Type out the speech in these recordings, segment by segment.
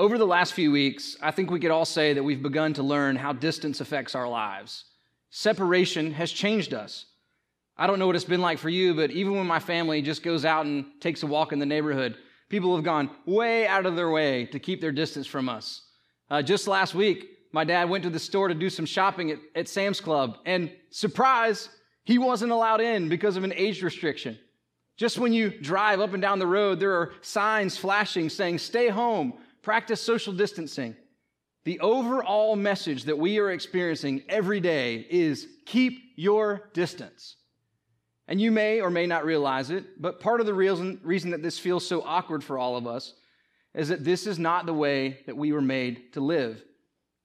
Over the last few weeks, I think we could all say that we've begun to learn how distance affects our lives. Separation has changed us. I don't know what it's been like for you, but even when my family just goes out and takes a walk in the neighborhood, people have gone way out of their way to keep their distance from us. Uh, just last week, my dad went to the store to do some shopping at, at Sam's Club, and surprise, he wasn't allowed in because of an age restriction. Just when you drive up and down the road, there are signs flashing saying, stay home, practice social distancing. The overall message that we are experiencing every day is keep your distance. And you may or may not realize it, but part of the reason, reason that this feels so awkward for all of us is that this is not the way that we were made to live.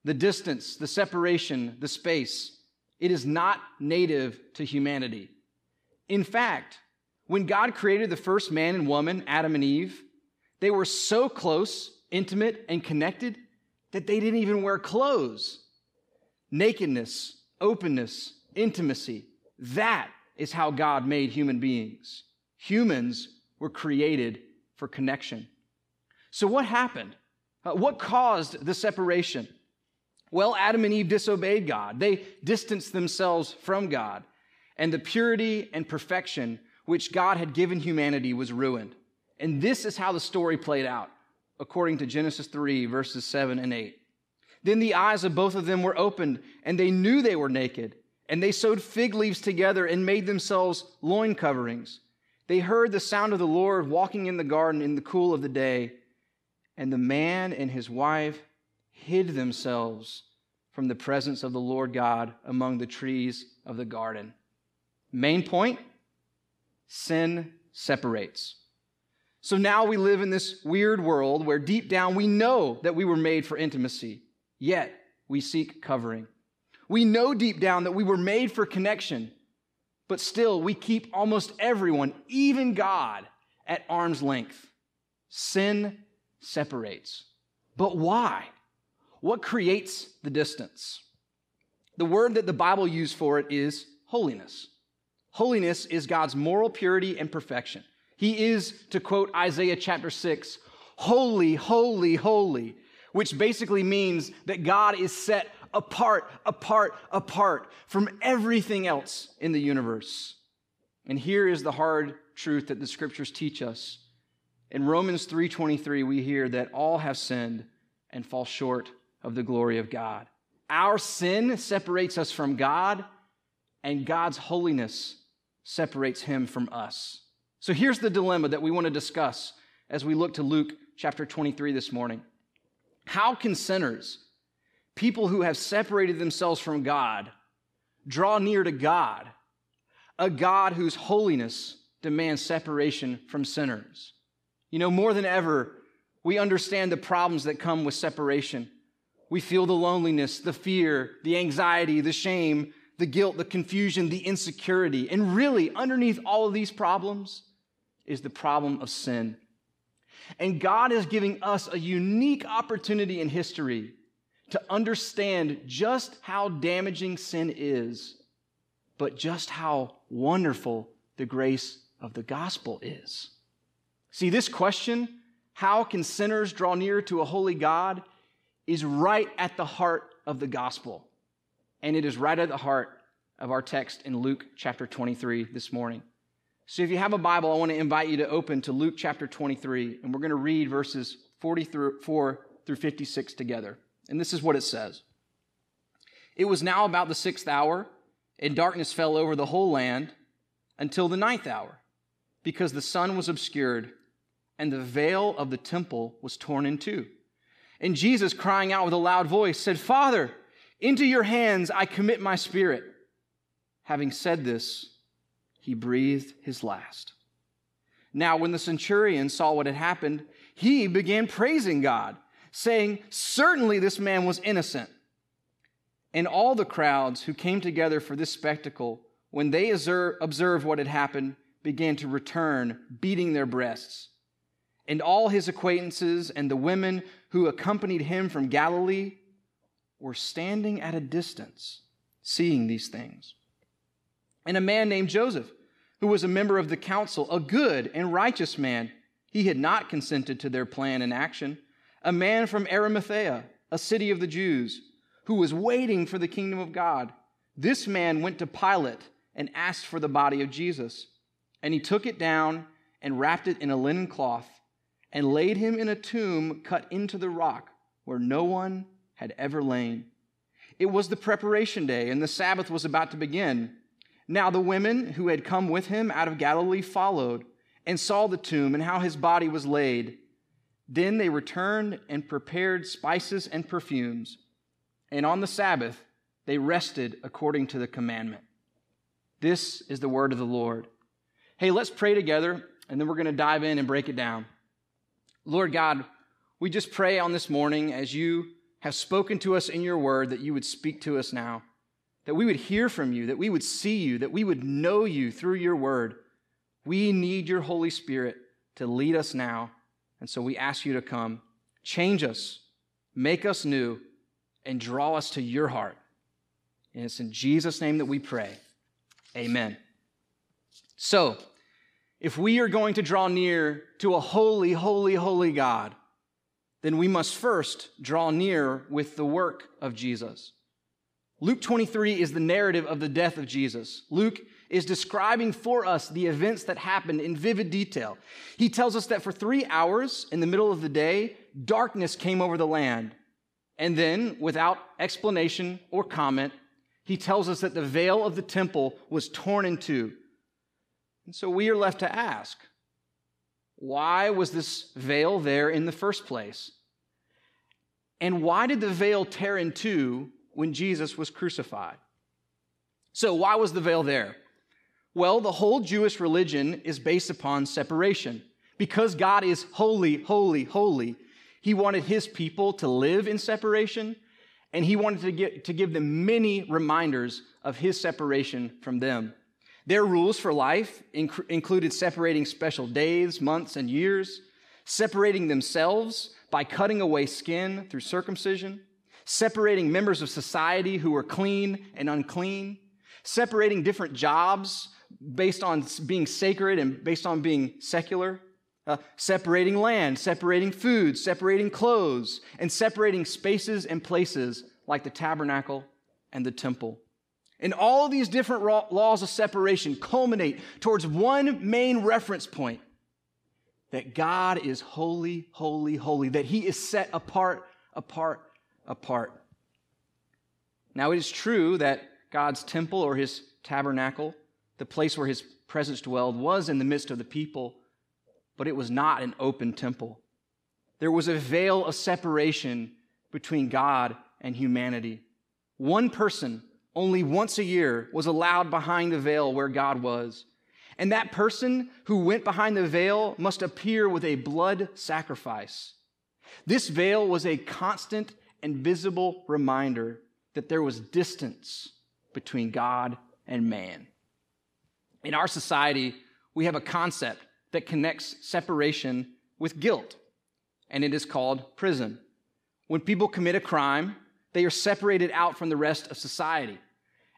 The distance, the separation, the space, it is not native to humanity. In fact, when God created the first man and woman, Adam and Eve, they were so close intimate, and connected that they didn't even wear clothes. Nakedness, openness, intimacy. That is how God made human beings. Humans were created for connection. So, what happened? Uh, what caused the separation? Well, Adam and Eve disobeyed God. They distanced themselves from God, and the purity and perfection which God had given humanity was ruined. And this is how the story played out according to Genesis 3, verses 7 and 8. Then the eyes of both of them were opened, and they knew they were naked. And they sewed fig leaves together and made themselves loin coverings. They heard the sound of the Lord walking in the garden in the cool of the day. And the man and his wife hid themselves from the presence of the Lord God among the trees of the garden. Main point sin separates. So now we live in this weird world where deep down we know that we were made for intimacy, yet we seek covering. We know deep down that we were made for connection, but still we keep almost everyone, even God, at arm's length. Sin separates. But why? What creates the distance? The word that the Bible used for it is holiness. Holiness is God's moral purity and perfection. He is, to quote Isaiah chapter 6, holy, holy, holy, which basically means that God is set apart, apart, apart from everything else in the universe. And here is the hard truth that the scriptures teach us. In Romans 3:23 we hear that all have sinned and fall short of the glory of God. Our sin separates us from God and God's holiness separates him from us. So here's the dilemma that we want to discuss as we look to Luke chapter 23 this morning. How can sinners, people who have separated themselves from God, draw near to God, a God whose holiness demands separation from sinners? You know, more than ever, we understand the problems that come with separation. We feel the loneliness, the fear, the anxiety, the shame, the guilt, the confusion, the insecurity. And really, underneath all of these problems is the problem of sin. And God is giving us a unique opportunity in history to understand just how damaging sin is, but just how wonderful the grace of the gospel is. See, this question, how can sinners draw near to a holy God, is right at the heart of the gospel. And it is right at the heart of our text in Luke chapter 23 this morning. So if you have a Bible, I want to invite you to open to Luke chapter 23, and we're going to read verses 44 through 56 together. And this is what it says It was now about the sixth hour, and darkness fell over the whole land until the ninth hour, because the sun was obscured, and the veil of the temple was torn in two. And Jesus, crying out with a loud voice, said, Father, into your hands I commit my spirit. Having said this, he breathed his last. Now, when the centurion saw what had happened, he began praising God, saying, Certainly this man was innocent. And all the crowds who came together for this spectacle, when they observed what had happened, began to return, beating their breasts. And all his acquaintances and the women who accompanied him from Galilee were standing at a distance, seeing these things and a man named Joseph, who was a member of the council, a good and righteous man. He had not consented to their plan and action. a man from Arimathea, a city of the Jews, who was waiting for the kingdom of God. This man went to Pilate and asked for the body of Jesus. And he took it down and wrapped it in a linen cloth and laid him in a tomb cut into the rock where no one had ever lain. It was the preparation day, and the Sabbath was about to begin. Now the women who had come with him out of Galilee followed and saw the tomb and how his body was laid. Then they returned and prepared spices and perfumes. And on the Sabbath, they rested according to the commandment. This is the word of the Lord. Hey, let's pray together, and then we're going to dive in and break it down. Lord God, we just pray on this morning as you have spoken to us in your word that you would speak to us now, that we would hear from you, that we would see you, that we would know you through your word. We need your Holy Spirit to lead us now. And so we ask you to come, change us, make us new, and draw us to your heart. And it's in Jesus' name that we pray. Amen. So, if we are going to draw near to a holy, holy, holy God, then we must first draw near with the work of Jesus. Luke 23 is the narrative of the death of Jesus. Luke is describing for us the events that happened in vivid detail. He tells us that for three hours in the middle of the day, darkness came over the land. And then, without explanation or comment, he tells us that the veil of the temple was torn in two. And so we are left to ask why was this veil there in the first place? And why did the veil tear in two when Jesus was crucified? So, why was the veil there? Well, the whole Jewish religion is based upon separation. Because God is holy, holy, holy, he wanted his people to live in separation, and he wanted to, get, to give them many reminders of his separation from them. Their rules for life inc- included separating special days, months, and years, separating themselves by cutting away skin through circumcision, separating members of society who are clean and unclean, separating different jobs based on being sacred and based on being secular, uh, separating land, separating food, separating clothes, and separating spaces and places like the tabernacle and the temple. And all these different laws of separation culminate towards one main reference point that God is holy, holy, holy, that He is set apart, apart, apart. Now, it is true that God's temple or His tabernacle, the place where His presence dwelled, was in the midst of the people but it was not an open temple. There was a veil of separation between God and humanity. One person, only once a year, was allowed behind the veil where God was. And that person who went behind the veil must appear with a blood sacrifice. This veil was a constant and visible reminder that there was distance between God and man. In our society, we have a concept that connects separation with guilt, and it is called prison. When people commit a crime, they are separated out from the rest of society.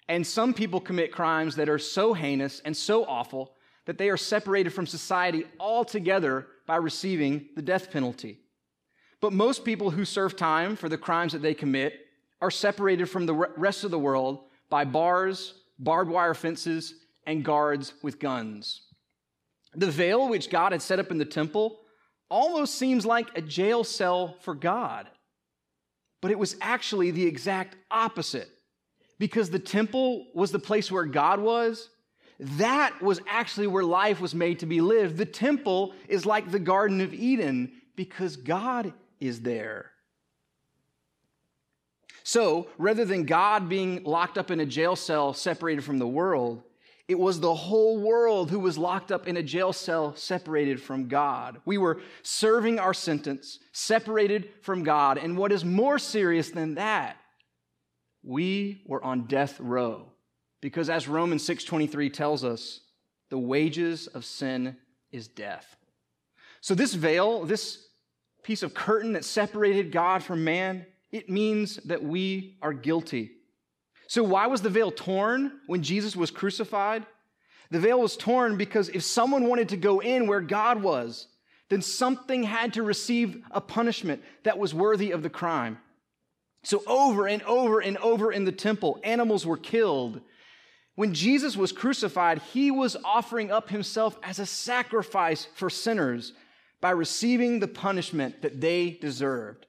And some people commit crimes that are so heinous and so awful that they are separated from society altogether by receiving the death penalty. But most people who serve time for the crimes that they commit are separated from the rest of the world by bars, barbed wire fences, and guards with guns. The veil which God had set up in the temple almost seems like a jail cell for God. But it was actually the exact opposite. Because the temple was the place where God was, that was actually where life was made to be lived. The temple is like the Garden of Eden because God is there. So, rather than God being locked up in a jail cell separated from the world, it was the whole world who was locked up in a jail cell separated from God. We were serving our sentence, separated from God. And what is more serious than that, we were on death row. Because as Romans 6:23 tells us, the wages of sin is death. So this veil, this piece of curtain that separated God from man, it means that we are guilty. So, why was the veil torn when Jesus was crucified? The veil was torn because if someone wanted to go in where God was, then something had to receive a punishment that was worthy of the crime. So, over and over and over in the temple, animals were killed. When Jesus was crucified, he was offering up himself as a sacrifice for sinners by receiving the punishment that they deserved.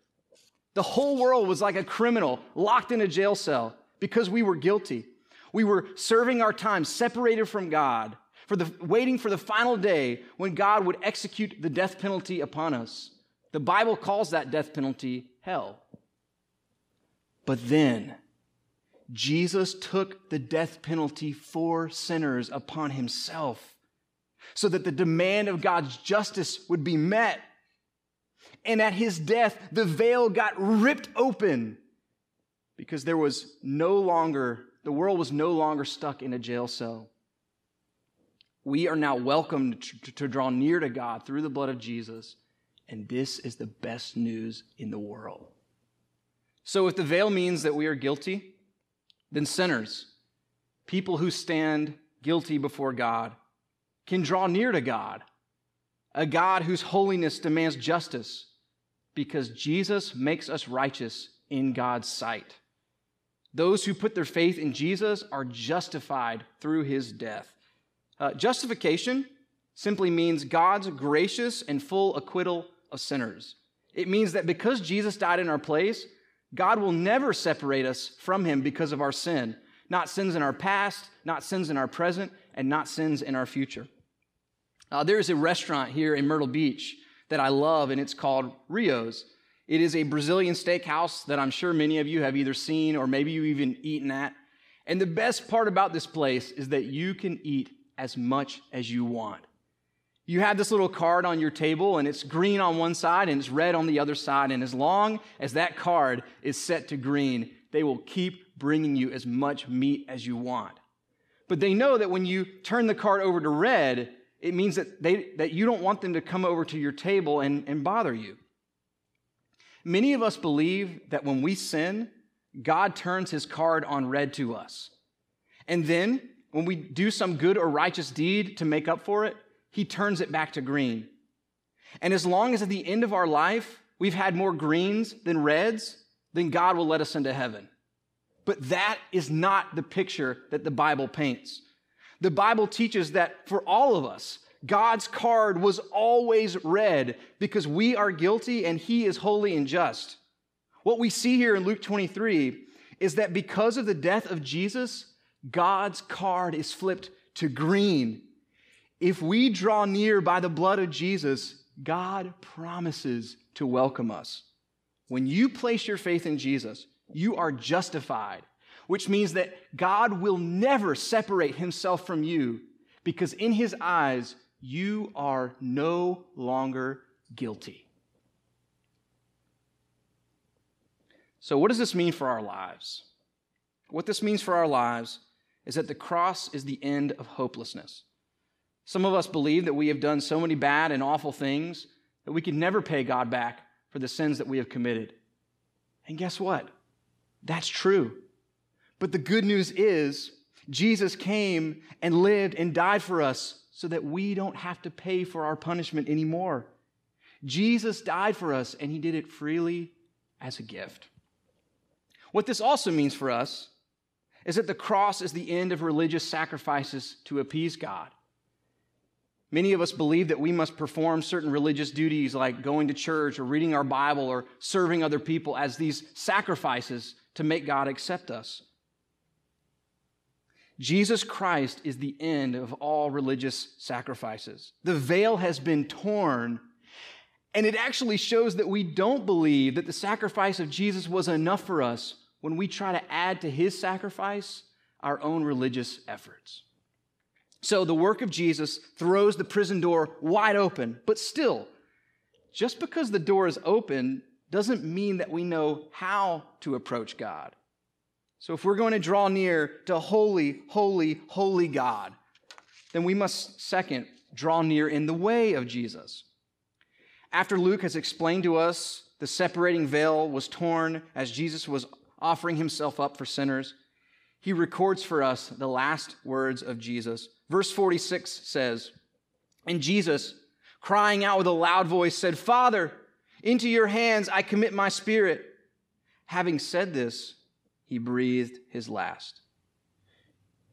The whole world was like a criminal locked in a jail cell because we were guilty. We were serving our time separated from God, for the, waiting for the final day when God would execute the death penalty upon us. The Bible calls that death penalty hell. But then, Jesus took the death penalty for sinners upon himself so that the demand of God's justice would be met. And at his death, the veil got ripped open because there was no longer, the world was no longer stuck in a jail cell. We are now welcomed to, to draw near to God through the blood of Jesus. And this is the best news in the world. So, if the veil means that we are guilty, then sinners, people who stand guilty before God, can draw near to God, a God whose holiness demands justice, because Jesus makes us righteous in God's sight. Those who put their faith in Jesus are justified through his death. Uh, justification simply means God's gracious and full acquittal of sinners. It means that because Jesus died in our place, God will never separate us from him because of our sin. Not sins in our past, not sins in our present, and not sins in our future. Uh, there is a restaurant here in Myrtle Beach that I love, and it's called Rioz. It is a Brazilian steakhouse that I'm sure many of you have either seen or maybe you've even eaten at. And the best part about this place is that you can eat as much as you want. You have this little card on your table, and it's green on one side and it's red on the other side. And as long as that card is set to green, they will keep bringing you as much meat as you want. But they know that when you turn the card over to red, it means that, they, that you don't want them to come over to your table and, and bother you. Many of us believe that when we sin, God turns his card on red to us. And then, when we do some good or righteous deed to make up for it, he turns it back to green. And as long as at the end of our life we've had more greens than reds, then God will let us into heaven. But that is not the picture that the Bible paints. The Bible teaches that for all of us, God's card was always red because we are guilty and He is holy and just. What we see here in Luke 23 is that because of the death of Jesus, God's card is flipped to green if we draw near by the blood of Jesus, God promises to welcome us. When you place your faith in Jesus, you are justified, which means that God will never separate himself from you because in his eyes, you are no longer guilty. So, what does this mean for our lives? What this means for our lives is that the cross is the end of hopelessness. Some of us believe that we have done so many bad and awful things that we can never pay God back for the sins that we have committed. And guess what? That's true. But the good news is, Jesus came and lived and died for us so that we don't have to pay for our punishment anymore. Jesus died for us, and he did it freely as a gift. What this also means for us is that the cross is the end of religious sacrifices to appease God. Many of us believe that we must perform certain religious duties like going to church or reading our Bible or serving other people as these sacrifices to make God accept us. Jesus Christ is the end of all religious sacrifices. The veil has been torn, and it actually shows that we don't believe that the sacrifice of Jesus was enough for us when we try to add to his sacrifice our own religious efforts. So the work of Jesus throws the prison door wide open, but still, just because the door is open doesn't mean that we know how to approach God. So if we're going to draw near to holy, holy, holy God, then we must, second, draw near in the way of Jesus. After Luke has explained to us the separating veil was torn as Jesus was offering himself up for sinners, he records for us the last words of Jesus Verse 46 says, And Jesus, crying out with a loud voice, said, Father, into your hands I commit my spirit. Having said this, he breathed his last.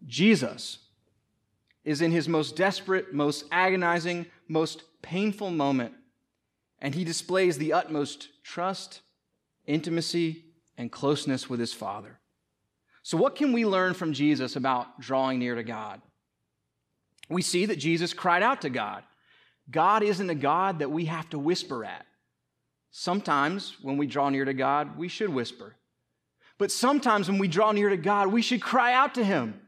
Jesus is in his most desperate, most agonizing, most painful moment, and he displays the utmost trust, intimacy, and closeness with his Father. So, what can we learn from Jesus about drawing near to God? We see that Jesus cried out to God. God isn't a God that we have to whisper at. Sometimes when we draw near to God, we should whisper. But sometimes when we draw near to God, we should cry out to Him.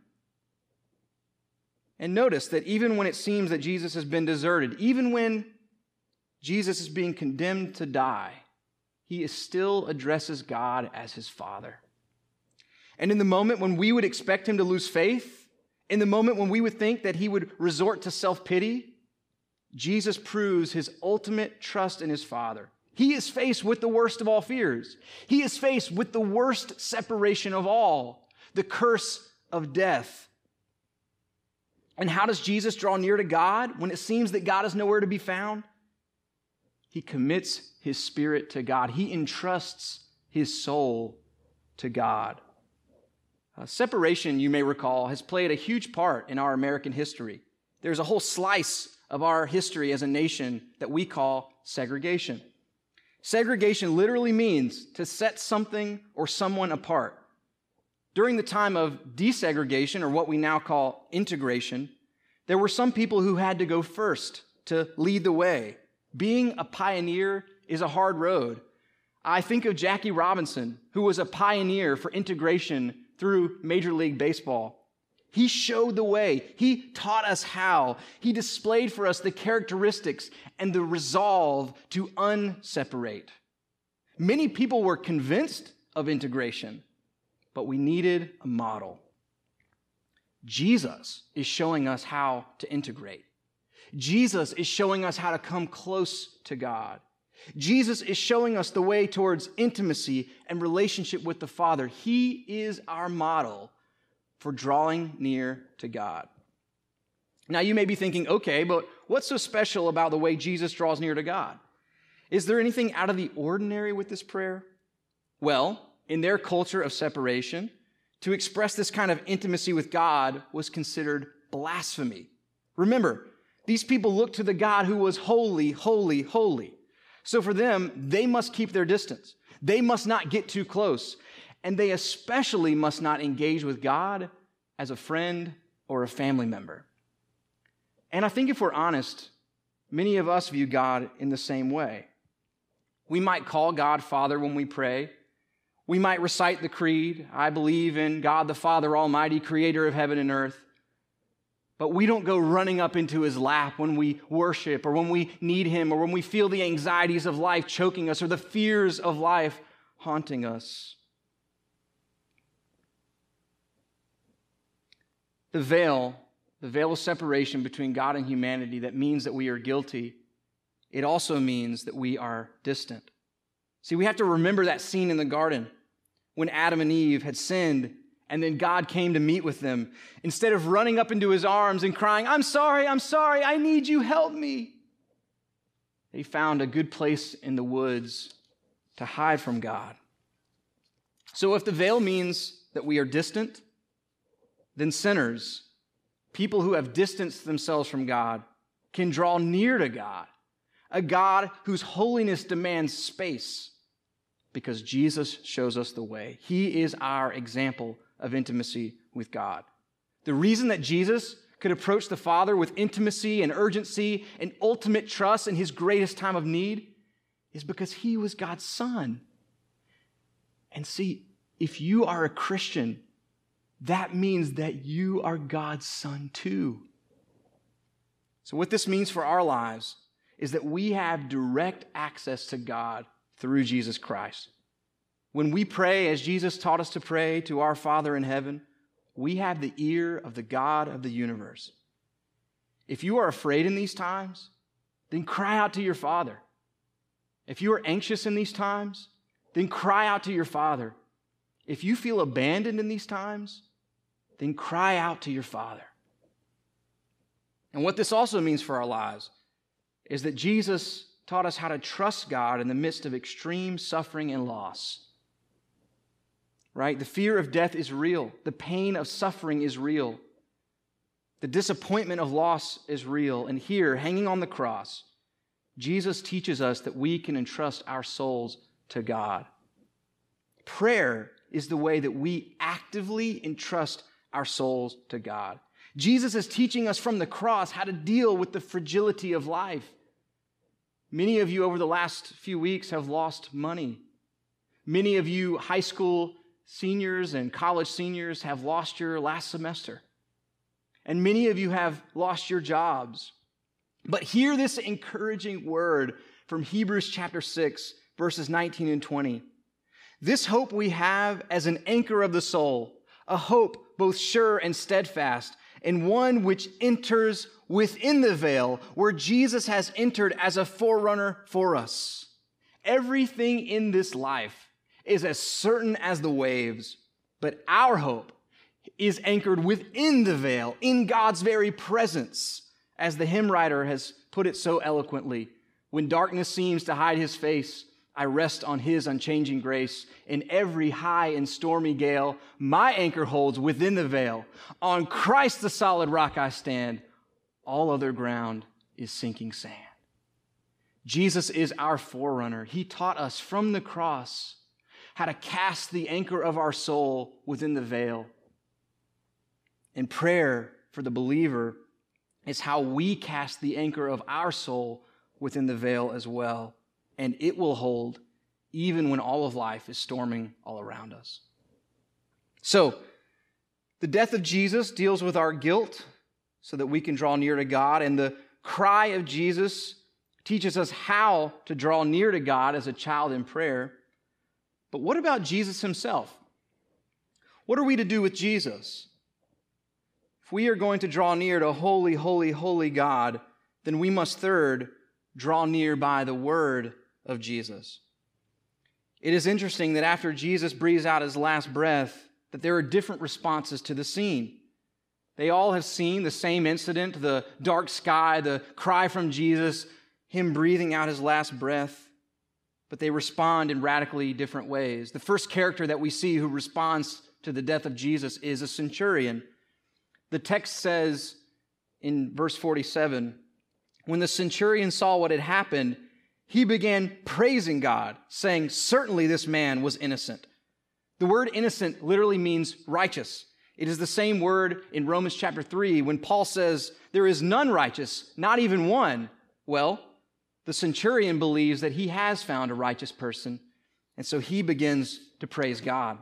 And notice that even when it seems that Jesus has been deserted, even when Jesus is being condemned to die, he still addresses God as his Father. And in the moment when we would expect him to lose faith, in the moment when we would think that he would resort to self pity, Jesus proves his ultimate trust in his Father. He is faced with the worst of all fears. He is faced with the worst separation of all, the curse of death. And how does Jesus draw near to God when it seems that God is nowhere to be found? He commits his spirit to God, he entrusts his soul to God. Uh, separation, you may recall, has played a huge part in our American history. There's a whole slice of our history as a nation that we call segregation. Segregation literally means to set something or someone apart. During the time of desegregation, or what we now call integration, there were some people who had to go first to lead the way. Being a pioneer is a hard road. I think of Jackie Robinson, who was a pioneer for integration through Major League Baseball. He showed the way. He taught us how. He displayed for us the characteristics and the resolve to unseparate. Many people were convinced of integration, but we needed a model. Jesus is showing us how to integrate. Jesus is showing us how to come close to God. Jesus is showing us the way towards intimacy and relationship with the Father. He is our model for drawing near to God. Now, you may be thinking, okay, but what's so special about the way Jesus draws near to God? Is there anything out of the ordinary with this prayer? Well, in their culture of separation, to express this kind of intimacy with God was considered blasphemy. Remember, these people looked to the God who was holy, holy, holy. So for them, they must keep their distance. They must not get too close. And they especially must not engage with God as a friend or a family member. And I think if we're honest, many of us view God in the same way. We might call God Father when we pray. We might recite the creed I believe in God the Father Almighty, creator of heaven and earth. But we don't go running up into his lap when we worship or when we need him or when we feel the anxieties of life choking us or the fears of life haunting us. The veil, the veil of separation between God and humanity that means that we are guilty, it also means that we are distant. See, we have to remember that scene in the garden when Adam and Eve had sinned and then God came to meet with them. Instead of running up into his arms and crying, I'm sorry, I'm sorry, I need you, help me. They found a good place in the woods to hide from God. So if the veil means that we are distant, then sinners, people who have distanced themselves from God, can draw near to God, a God whose holiness demands space because Jesus shows us the way. He is our example of intimacy with God. The reason that Jesus could approach the Father with intimacy and urgency and ultimate trust in his greatest time of need is because he was God's Son. And see, if you are a Christian, that means that you are God's Son too. So, what this means for our lives is that we have direct access to God through Jesus Christ. When we pray as Jesus taught us to pray to our Father in heaven, we have the ear of the God of the universe. If you are afraid in these times, then cry out to your Father. If you are anxious in these times, then cry out to your Father. If you feel abandoned in these times, then cry out to your Father. And what this also means for our lives is that Jesus taught us how to trust God in the midst of extreme suffering and loss. Right? The fear of death is real, the pain of suffering is real, the disappointment of loss is real. And here, hanging on the cross, Jesus teaches us that we can entrust our souls to God. Prayer is the way that we actively entrust our souls to God. Jesus is teaching us from the cross how to deal with the fragility of life. Many of you over the last few weeks have lost money. Many of you high school seniors and college seniors have lost your last semester. And many of you have lost your jobs. But hear this encouraging word from Hebrews chapter 6, verses 19 and 20. This hope we have as an anchor of the soul, a hope both sure and steadfast, and one which enters within the veil where Jesus has entered as a forerunner for us. Everything in this life is as certain as the waves, but our hope is anchored within the veil, in God's very presence, as the hymn writer has put it so eloquently. When darkness seems to hide his face, I rest on his unchanging grace. In every high and stormy gale, my anchor holds within the veil. On Christ, the solid rock, I stand. All other ground is sinking sand. Jesus is our forerunner. He taught us from the cross how to cast the anchor of our soul within the veil. And prayer for the believer is how we cast the anchor of our soul within the veil as well and it will hold even when all of life is storming all around us. So, the death of Jesus deals with our guilt so that we can draw near to God, and the cry of Jesus teaches us how to draw near to God as a child in prayer. But what about Jesus himself? What are we to do with Jesus? If we are going to draw near to holy, holy, holy God, then we must third draw near by the word of Jesus. It is interesting that after Jesus breathes out his last breath, that there are different responses to the scene. They all have seen the same incident the dark sky, the cry from Jesus, him breathing out his last breath, but they respond in radically different ways. The first character that we see who responds to the death of Jesus is a centurion. The text says in verse 47 when the centurion saw what had happened, he began praising God, saying, Certainly this man was innocent. The word innocent literally means righteous. It is the same word in Romans chapter 3 when Paul says, There is none righteous, not even one. Well, the centurion believes that he has found a righteous person, and so he begins to praise God.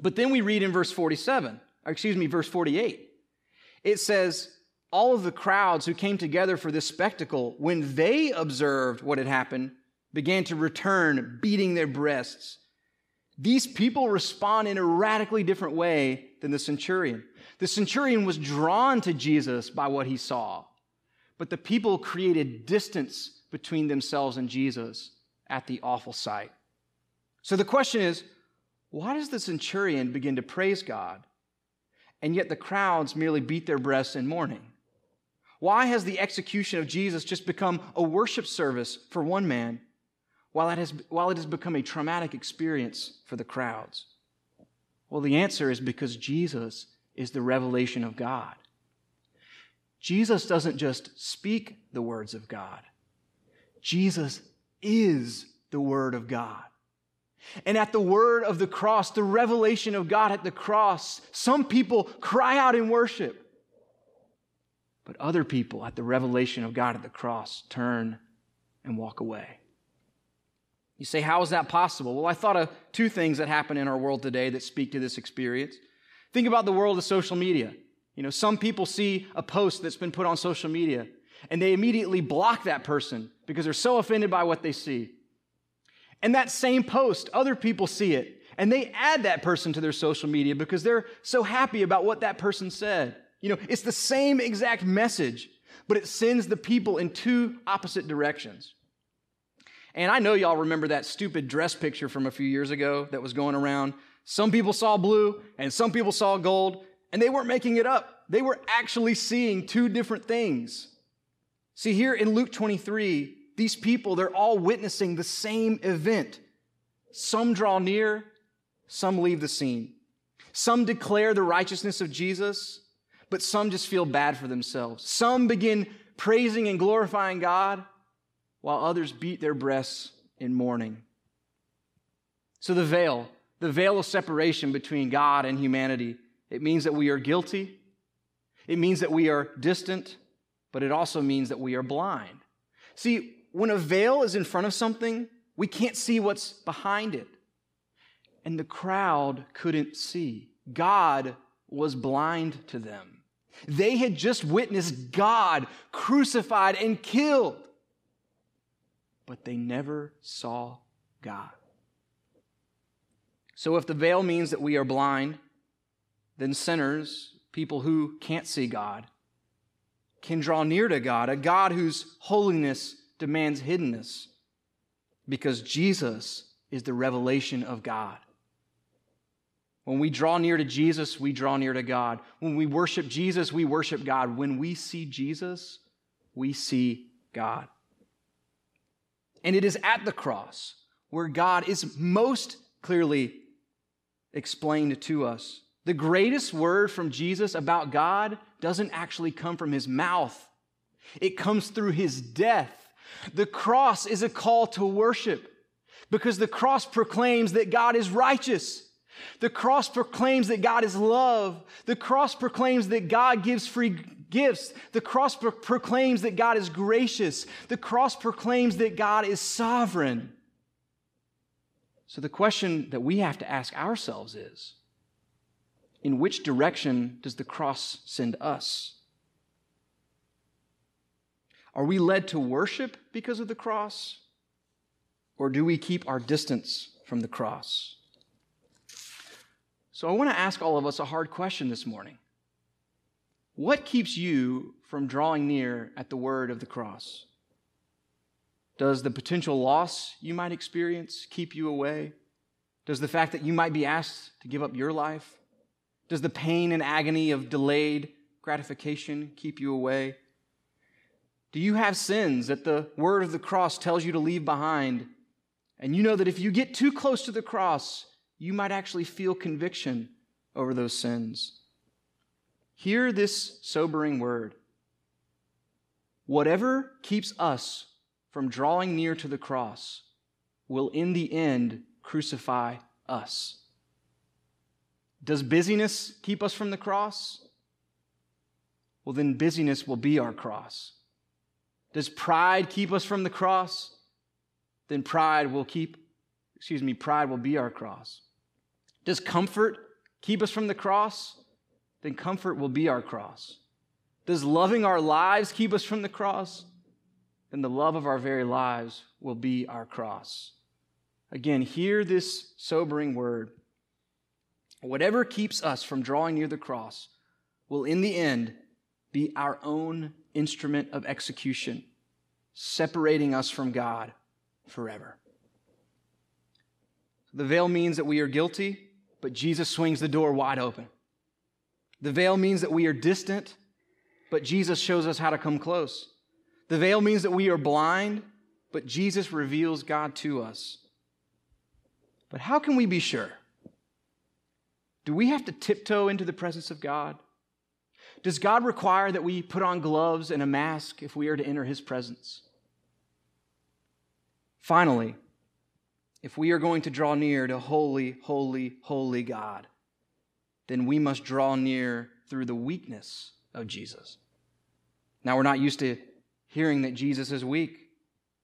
But then we read in verse 47, or excuse me, verse 48. It says, all of the crowds who came together for this spectacle, when they observed what had happened, began to return, beating their breasts. These people respond in a radically different way than the centurion. The centurion was drawn to Jesus by what he saw, but the people created distance between themselves and Jesus at the awful sight. So the question is why does the centurion begin to praise God, and yet the crowds merely beat their breasts in mourning? Why has the execution of Jesus just become a worship service for one man while it has, while it has become a traumatic experience for the crowds? Well, the answer is because Jesus is the revelation of God. Jesus doesn't just speak the words of God, Jesus is the Word of God. And at the word of the cross, the revelation of God at the cross, some people cry out in worship. But other people at the revelation of God at the cross turn and walk away. You say, how is that possible? Well, I thought of two things that happen in our world today that speak to this experience. Think about the world of social media. You know, some people see a post that's been put on social media and they immediately block that person because they're so offended by what they see. And that same post, other people see it and they add that person to their social media because they're so happy about what that person said. You know, it's the same exact message, but it sends the people in two opposite directions. And I know y'all remember that stupid dress picture from a few years ago that was going around. Some people saw blue and some people saw gold, and they weren't making it up. They were actually seeing two different things. See, here in Luke 23, these people, they're all witnessing the same event. Some draw near, some leave the scene. Some declare the righteousness of Jesus, but some just feel bad for themselves. Some begin praising and glorifying God, while others beat their breasts in mourning. So the veil, the veil of separation between God and humanity, it means that we are guilty. It means that we are distant, but it also means that we are blind. See, when a veil is in front of something, we can't see what's behind it. And the crowd couldn't see. God was blind to them. They had just witnessed God crucified and killed, but they never saw God. So, if the veil means that we are blind, then sinners, people who can't see God, can draw near to God, a God whose holiness demands hiddenness, because Jesus is the revelation of God. When we draw near to Jesus, we draw near to God. When we worship Jesus, we worship God. When we see Jesus, we see God. And it is at the cross where God is most clearly explained to us. The greatest word from Jesus about God doesn't actually come from his mouth, it comes through his death. The cross is a call to worship because the cross proclaims that God is righteous. The cross proclaims that God is love. The cross proclaims that God gives free gifts. The cross pro- proclaims that God is gracious. The cross proclaims that God is sovereign. So the question that we have to ask ourselves is in which direction does the cross send us? Are we led to worship because of the cross? Or do we keep our distance from the cross? So I want to ask all of us a hard question this morning. What keeps you from drawing near at the word of the cross? Does the potential loss you might experience keep you away? Does the fact that you might be asked to give up your life? Does the pain and agony of delayed gratification keep you away? Do you have sins that the word of the cross tells you to leave behind? And you know that if you get too close to the cross, you might actually feel conviction over those sins. Hear this sobering word. Whatever keeps us from drawing near to the cross will in the end crucify us. Does busyness keep us from the cross? Well, then busyness will be our cross. Does pride keep us from the cross? Then pride will keep, excuse me, pride will be our cross. Does comfort keep us from the cross? Then comfort will be our cross. Does loving our lives keep us from the cross? Then the love of our very lives will be our cross. Again, hear this sobering word. Whatever keeps us from drawing near the cross will, in the end, be our own instrument of execution, separating us from God forever. The veil means that we are guilty but Jesus swings the door wide open. The veil means that we are distant, but Jesus shows us how to come close. The veil means that we are blind, but Jesus reveals God to us. But how can we be sure? Do we have to tiptoe into the presence of God? Does God require that we put on gloves and a mask if we are to enter his presence? Finally, if we are going to draw near to holy, holy, holy God, then we must draw near through the weakness of Jesus. Now, we're not used to hearing that Jesus is weak.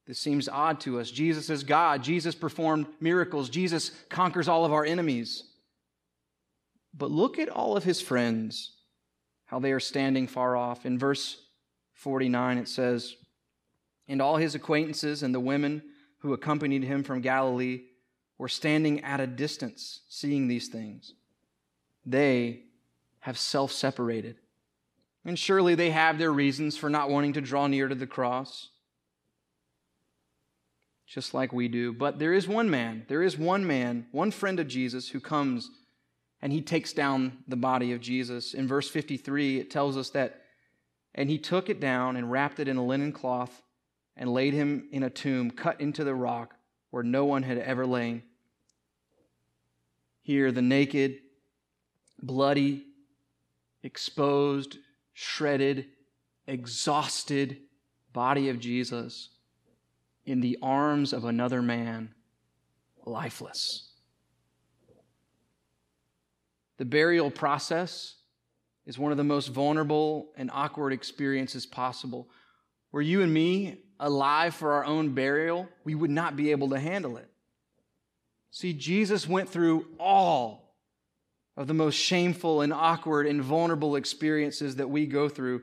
This seems odd to us. Jesus is God. Jesus performed miracles. Jesus conquers all of our enemies. But look at all of his friends, how they are standing far off. In verse 49, it says, And all his acquaintances and the women who accompanied him from Galilee were standing at a distance seeing these things. They have self separated. And surely they have their reasons for not wanting to draw near to the cross, just like we do. But there is one man, there is one man, one friend of Jesus who comes and he takes down the body of Jesus. In verse 53, it tells us that And he took it down and wrapped it in a linen cloth and laid him in a tomb cut into the rock where no one had ever lain. Here, the naked, bloody, exposed, shredded, exhausted body of Jesus in the arms of another man, lifeless. The burial process is one of the most vulnerable and awkward experiences possible. where you and me alive for our own burial, we would not be able to handle it. See, Jesus went through all of the most shameful and awkward and vulnerable experiences that we go through,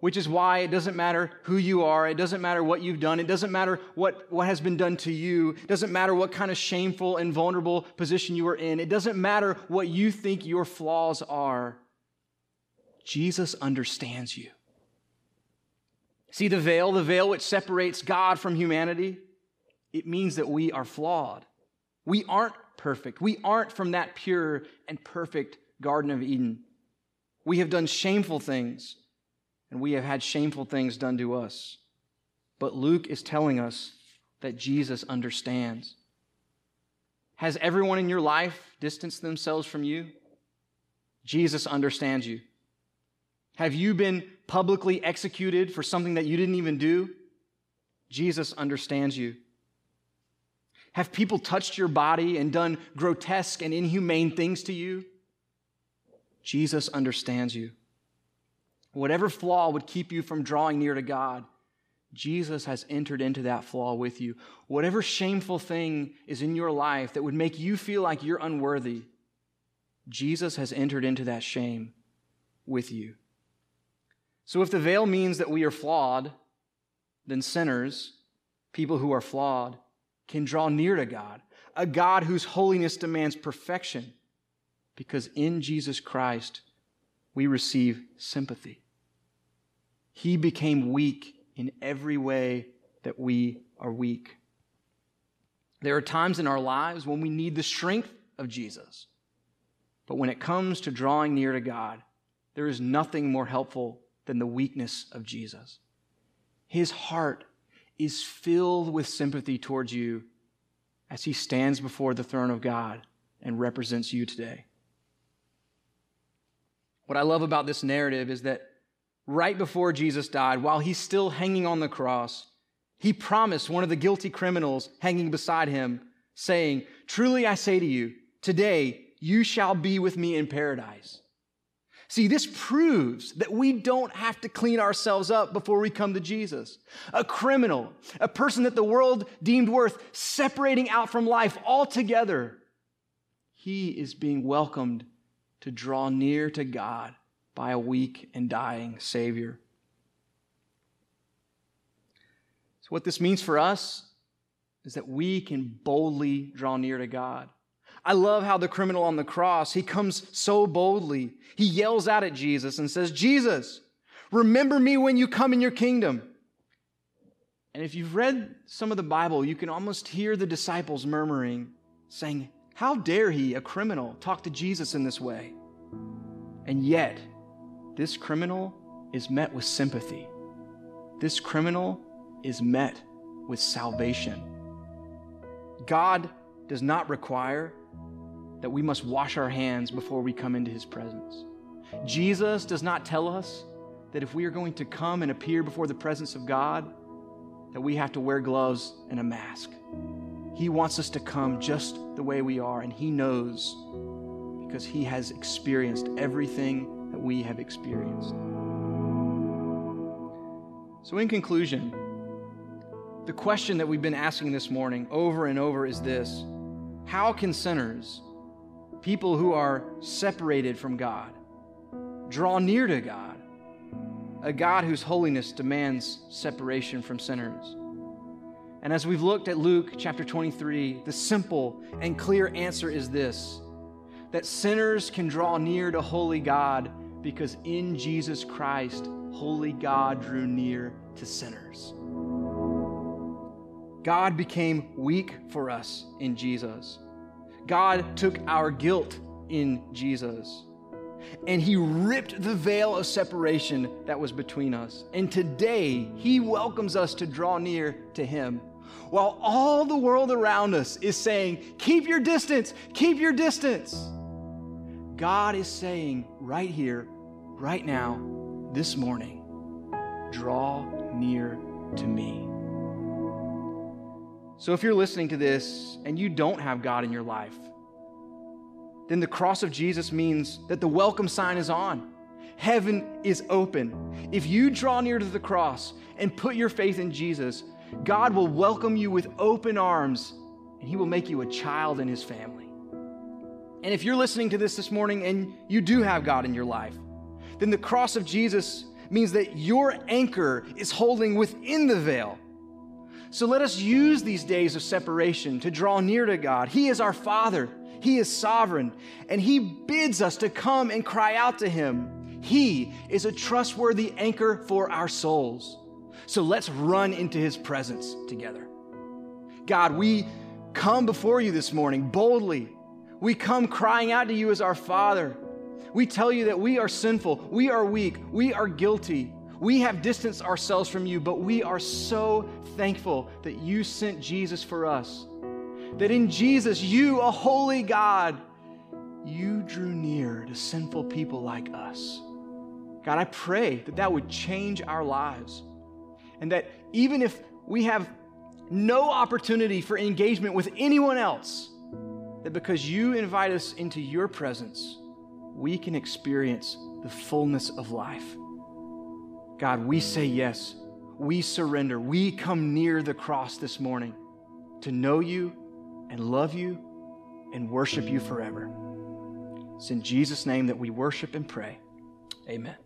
which is why it doesn't matter who you are, it doesn't matter what you've done, it doesn't matter what, what has been done to you, it doesn't matter what kind of shameful and vulnerable position you are in, it doesn't matter what you think your flaws are. Jesus understands you. See the veil, the veil which separates God from humanity? It means that we are flawed. We aren't perfect. We aren't from that pure and perfect Garden of Eden. We have done shameful things, and we have had shameful things done to us. But Luke is telling us that Jesus understands. Has everyone in your life distanced themselves from you? Jesus understands you. Have you been publicly executed for something that you didn't even do? Jesus understands you. Have people touched your body and done grotesque and inhumane things to you? Jesus understands you. Whatever flaw would keep you from drawing near to God, Jesus has entered into that flaw with you. Whatever shameful thing is in your life that would make you feel like you're unworthy, Jesus has entered into that shame with you. So if the veil means that we are flawed, then sinners, people who are flawed, can draw near to God, a God whose holiness demands perfection, because in Jesus Christ we receive sympathy. He became weak in every way that we are weak. There are times in our lives when we need the strength of Jesus. But when it comes to drawing near to God, there is nothing more helpful than the weakness of Jesus. His heart is filled with sympathy towards you as he stands before the throne of God and represents you today. What I love about this narrative is that right before Jesus died, while he's still hanging on the cross, he promised one of the guilty criminals hanging beside him, saying, Truly I say to you, today you shall be with me in paradise. See, this proves that we don't have to clean ourselves up before we come to Jesus. A criminal, a person that the world deemed worth separating out from life altogether, he is being welcomed to draw near to God by a weak and dying Savior. So, what this means for us is that we can boldly draw near to God. I love how the criminal on the cross, he comes so boldly. He yells out at Jesus and says, Jesus, remember me when you come in your kingdom. And if you've read some of the Bible, you can almost hear the disciples murmuring, saying, How dare he, a criminal, talk to Jesus in this way? And yet, this criminal is met with sympathy. This criminal is met with salvation. God does not require that we must wash our hands before we come into his presence. Jesus does not tell us that if we are going to come and appear before the presence of God, that we have to wear gloves and a mask. He wants us to come just the way we are, and he knows because he has experienced everything that we have experienced. So, in conclusion, the question that we've been asking this morning over and over is this How can sinners people who are separated from God. Draw near to God, a God whose holiness demands separation from sinners. And as we've looked at Luke chapter 23, the simple and clear answer is this that sinners can draw near to holy God because in Jesus Christ, holy God drew near to sinners. God became weak for us in Jesus. God took our guilt in Jesus. and he ripped the veil of separation that was between us. And today, he welcomes us to draw near to him. While all the world around us is saying, Keep your distance, keep your distance. God is saying right here, right now, this morning, draw near to me. So if you're listening to this and you don't have God in your life, then the cross of Jesus means that the welcome sign is on. Heaven is open. If you draw near to the cross and put your faith in Jesus, God will welcome you with open arms and He will make you a child in His family. And if you're listening to this this morning and you do have God in your life, then the cross of Jesus means that your anchor is holding within the veil. So let us use these days of separation to draw near to God. He is our Father. He is sovereign, and He bids us to come and cry out to Him. He is a trustworthy anchor for our souls. So let's run into His presence together. God, we come before you this morning boldly. We come crying out to you as our Father. We tell you that we are sinful, we are weak, we are guilty. We have distanced ourselves from you, but we are so thankful that you sent Jesus for us that in Jesus, you, a holy God, you drew near to sinful people like us. God, I pray that that would change our lives. And that even if we have no opportunity for engagement with anyone else, that because you invite us into your presence, we can experience the fullness of life. God, we say yes. We surrender. We come near the cross this morning to know you and love you and worship you forever. It's in Jesus' name that we worship and pray. Amen.